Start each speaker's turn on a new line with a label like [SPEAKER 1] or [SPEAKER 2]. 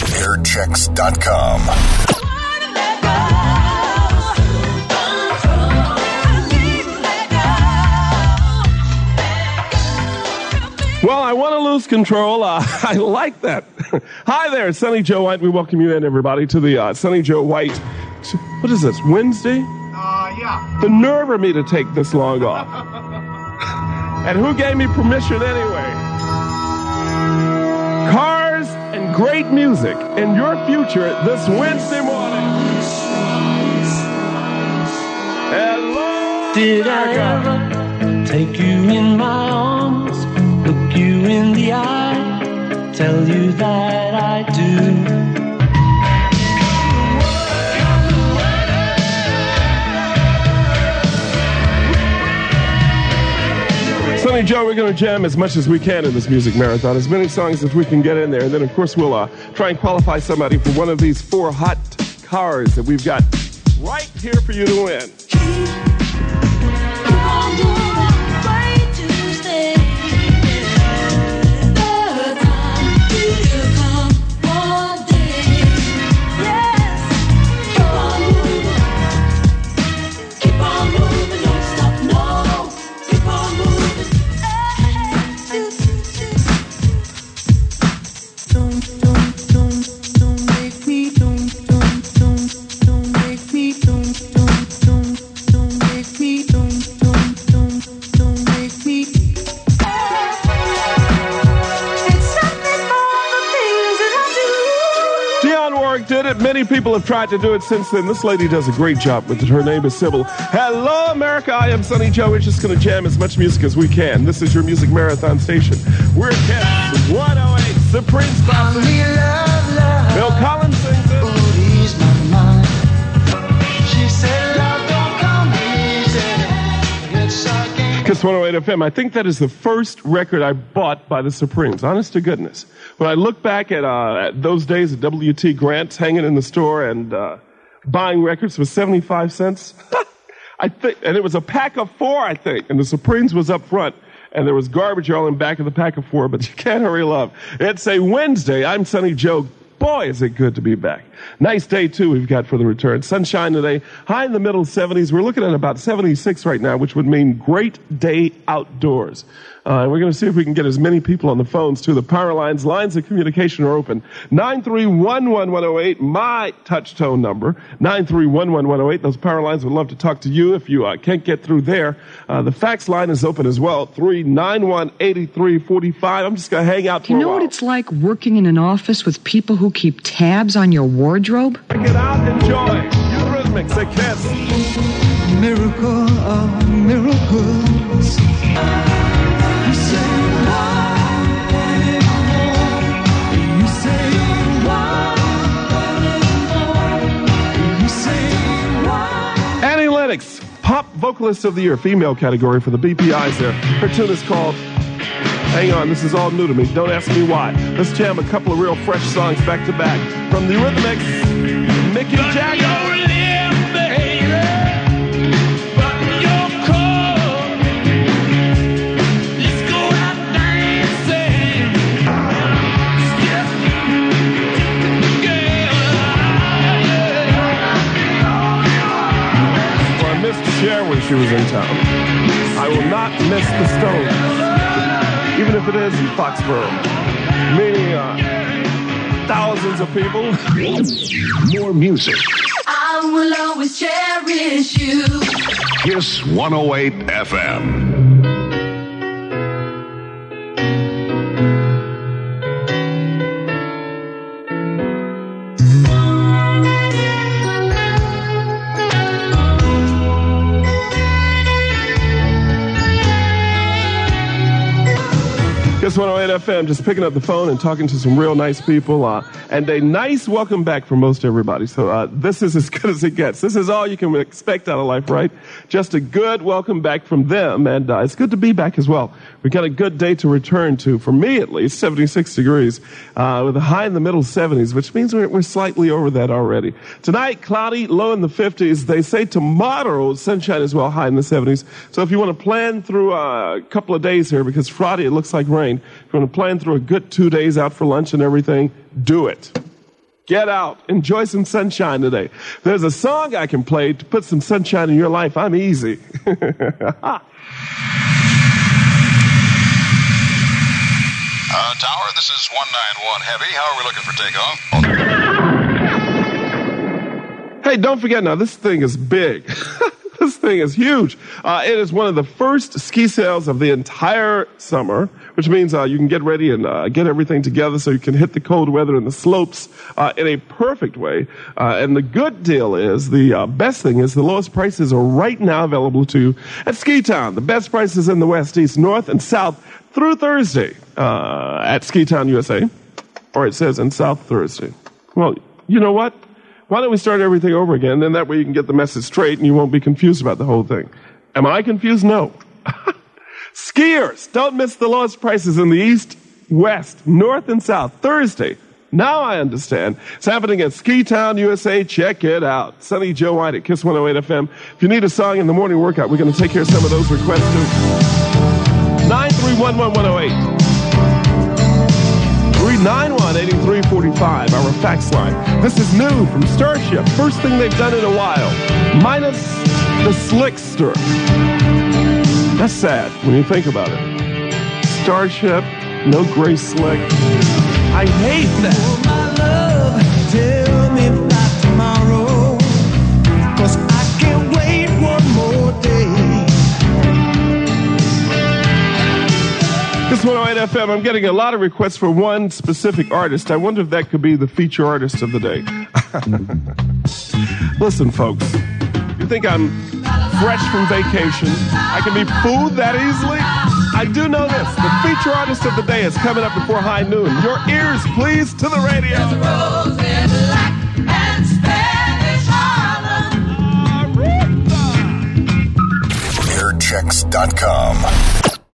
[SPEAKER 1] Airchecks.com.
[SPEAKER 2] Well, I want to lose control. Uh, I like that. Hi there, Sunny Joe White. We welcome you in, everybody, to the uh, Sunny Joe White. What is this, Wednesday?
[SPEAKER 3] Uh, yeah.
[SPEAKER 2] The nerve of me to take this long off. and who gave me permission anyway? Great music in your future this Wednesday morning. Hello,
[SPEAKER 4] Did I ever take you in my arms, look you in the eye, tell you that
[SPEAKER 2] Sunny Joe, we're going to jam as much as we can in this music marathon, as many songs as we can get in there. And then, of course, we'll uh, try and qualify somebody for one of these four hot cars that we've got right here for you to win. People have tried to do it since then. This lady does a great job with it. Her name is Sybil. Hello, America. I am Sunny Joe. We're just going to jam as much music as we can. This is your music marathon station. We're Kiss 108 Supreme Classic. Bill Collins Kiss 108 FM. I think that is the first record I bought by the Supremes. Honest to goodness. When I look back at, uh, at those days at WT Grant hanging in the store and uh, buying records for 75 cents, I think, and it was a pack of four, I think, and the Supremes was up front. And there was garbage all in back of the pack of four, but you can't hurry love. It's a Wednesday. I'm Sunny Joe. Boy, is it good to be back. Nice day, too, we've got for the return. Sunshine today, high in the middle 70s. We're looking at about 76 right now, which would mean great day outdoors. Uh, we're going to see if we can get as many people on the phones, too. The power lines, lines of communication are open. 9311108, my touch tone number. 9311108. Those power lines would love to talk to you if you uh, can't get through there. Uh, the fax line is open as well. 3918345. I'm just going to hang out for
[SPEAKER 5] You
[SPEAKER 2] a
[SPEAKER 5] know
[SPEAKER 2] while.
[SPEAKER 5] what it's like working in an office with people who keep tabs on your wardrobe?
[SPEAKER 2] Check it out, enjoy. Eurythmics, a kiss.
[SPEAKER 4] Miracle of miracles.
[SPEAKER 2] Vocalist of the Year, female category for the BPIs there. Her tune is called Hang On, this is all new to me. Don't ask me why. Let's jam a couple of real fresh songs back to back. From the Eurythmics, Mickey Jagger. Well, I missed Cher when she was in town. I will not miss the Stones, even if it is in Foxborough, meaning uh, thousands of people.
[SPEAKER 1] More music.
[SPEAKER 6] I will always cherish you.
[SPEAKER 1] Kiss 108 FM.
[SPEAKER 2] Kiss 108 FM, just picking up the phone and talking to some real nice people, uh, and a nice welcome back for most everybody. So uh, this is as good as it gets. This is all you can expect out of life, right? Just a good welcome back from them, and uh, it's good to be back as well. We got a good day to return to, for me at least, 76 degrees, uh, with a high in the middle 70s, which means we're, we're slightly over that already. Tonight, cloudy, low in the 50s. They say tomorrow, sunshine as well, high in the 70s. So if you want to plan through uh, a couple of days here, because Friday it looks like rain, if you want to plan through a good two days out for lunch and everything, do it. Get out. Enjoy some sunshine today. There's a song I can play to put some sunshine in your life. I'm easy.
[SPEAKER 3] Uh, Tower, this is 191 Heavy. How are we looking for takeoff?
[SPEAKER 2] Hey, don't forget now, this thing is big. thing is huge. Uh, it is one of the first ski sales of the entire summer, which means uh, you can get ready and uh, get everything together so you can hit the cold weather and the slopes uh, in a perfect way. Uh, and the good deal is, the uh, best thing is, the lowest prices are right now available to you at Ski Town. The best prices in the West, East, North, and South through Thursday at Ski Town USA. Or it says in South Thursday. Well, you know what? Why don't we start everything over again? Then that way you can get the message straight and you won't be confused about the whole thing. Am I confused? No. Skiers, don't miss the lowest prices in the East, West, North, and South Thursday. Now I understand. It's happening at Ski Town, USA. Check it out. Sunny Joe White at Kiss 108 FM. If you need a song in the morning workout, we're going to take care of some of those requests too. 9311108. 391-8345, our fax line. This is new from Starship. First thing they've done in a while. Minus the slickster. That's sad when you think about it. Starship, no Grace Slick. I hate that. FM, I'm getting a lot of requests for one specific artist. I wonder if that could be the feature artist of the day. Listen, folks, you think I'm fresh from vacation? I can be fooled that easily? I do know this. The feature artist of the day is coming up before high noon. Your ears, please, to the radio.
[SPEAKER 6] Rose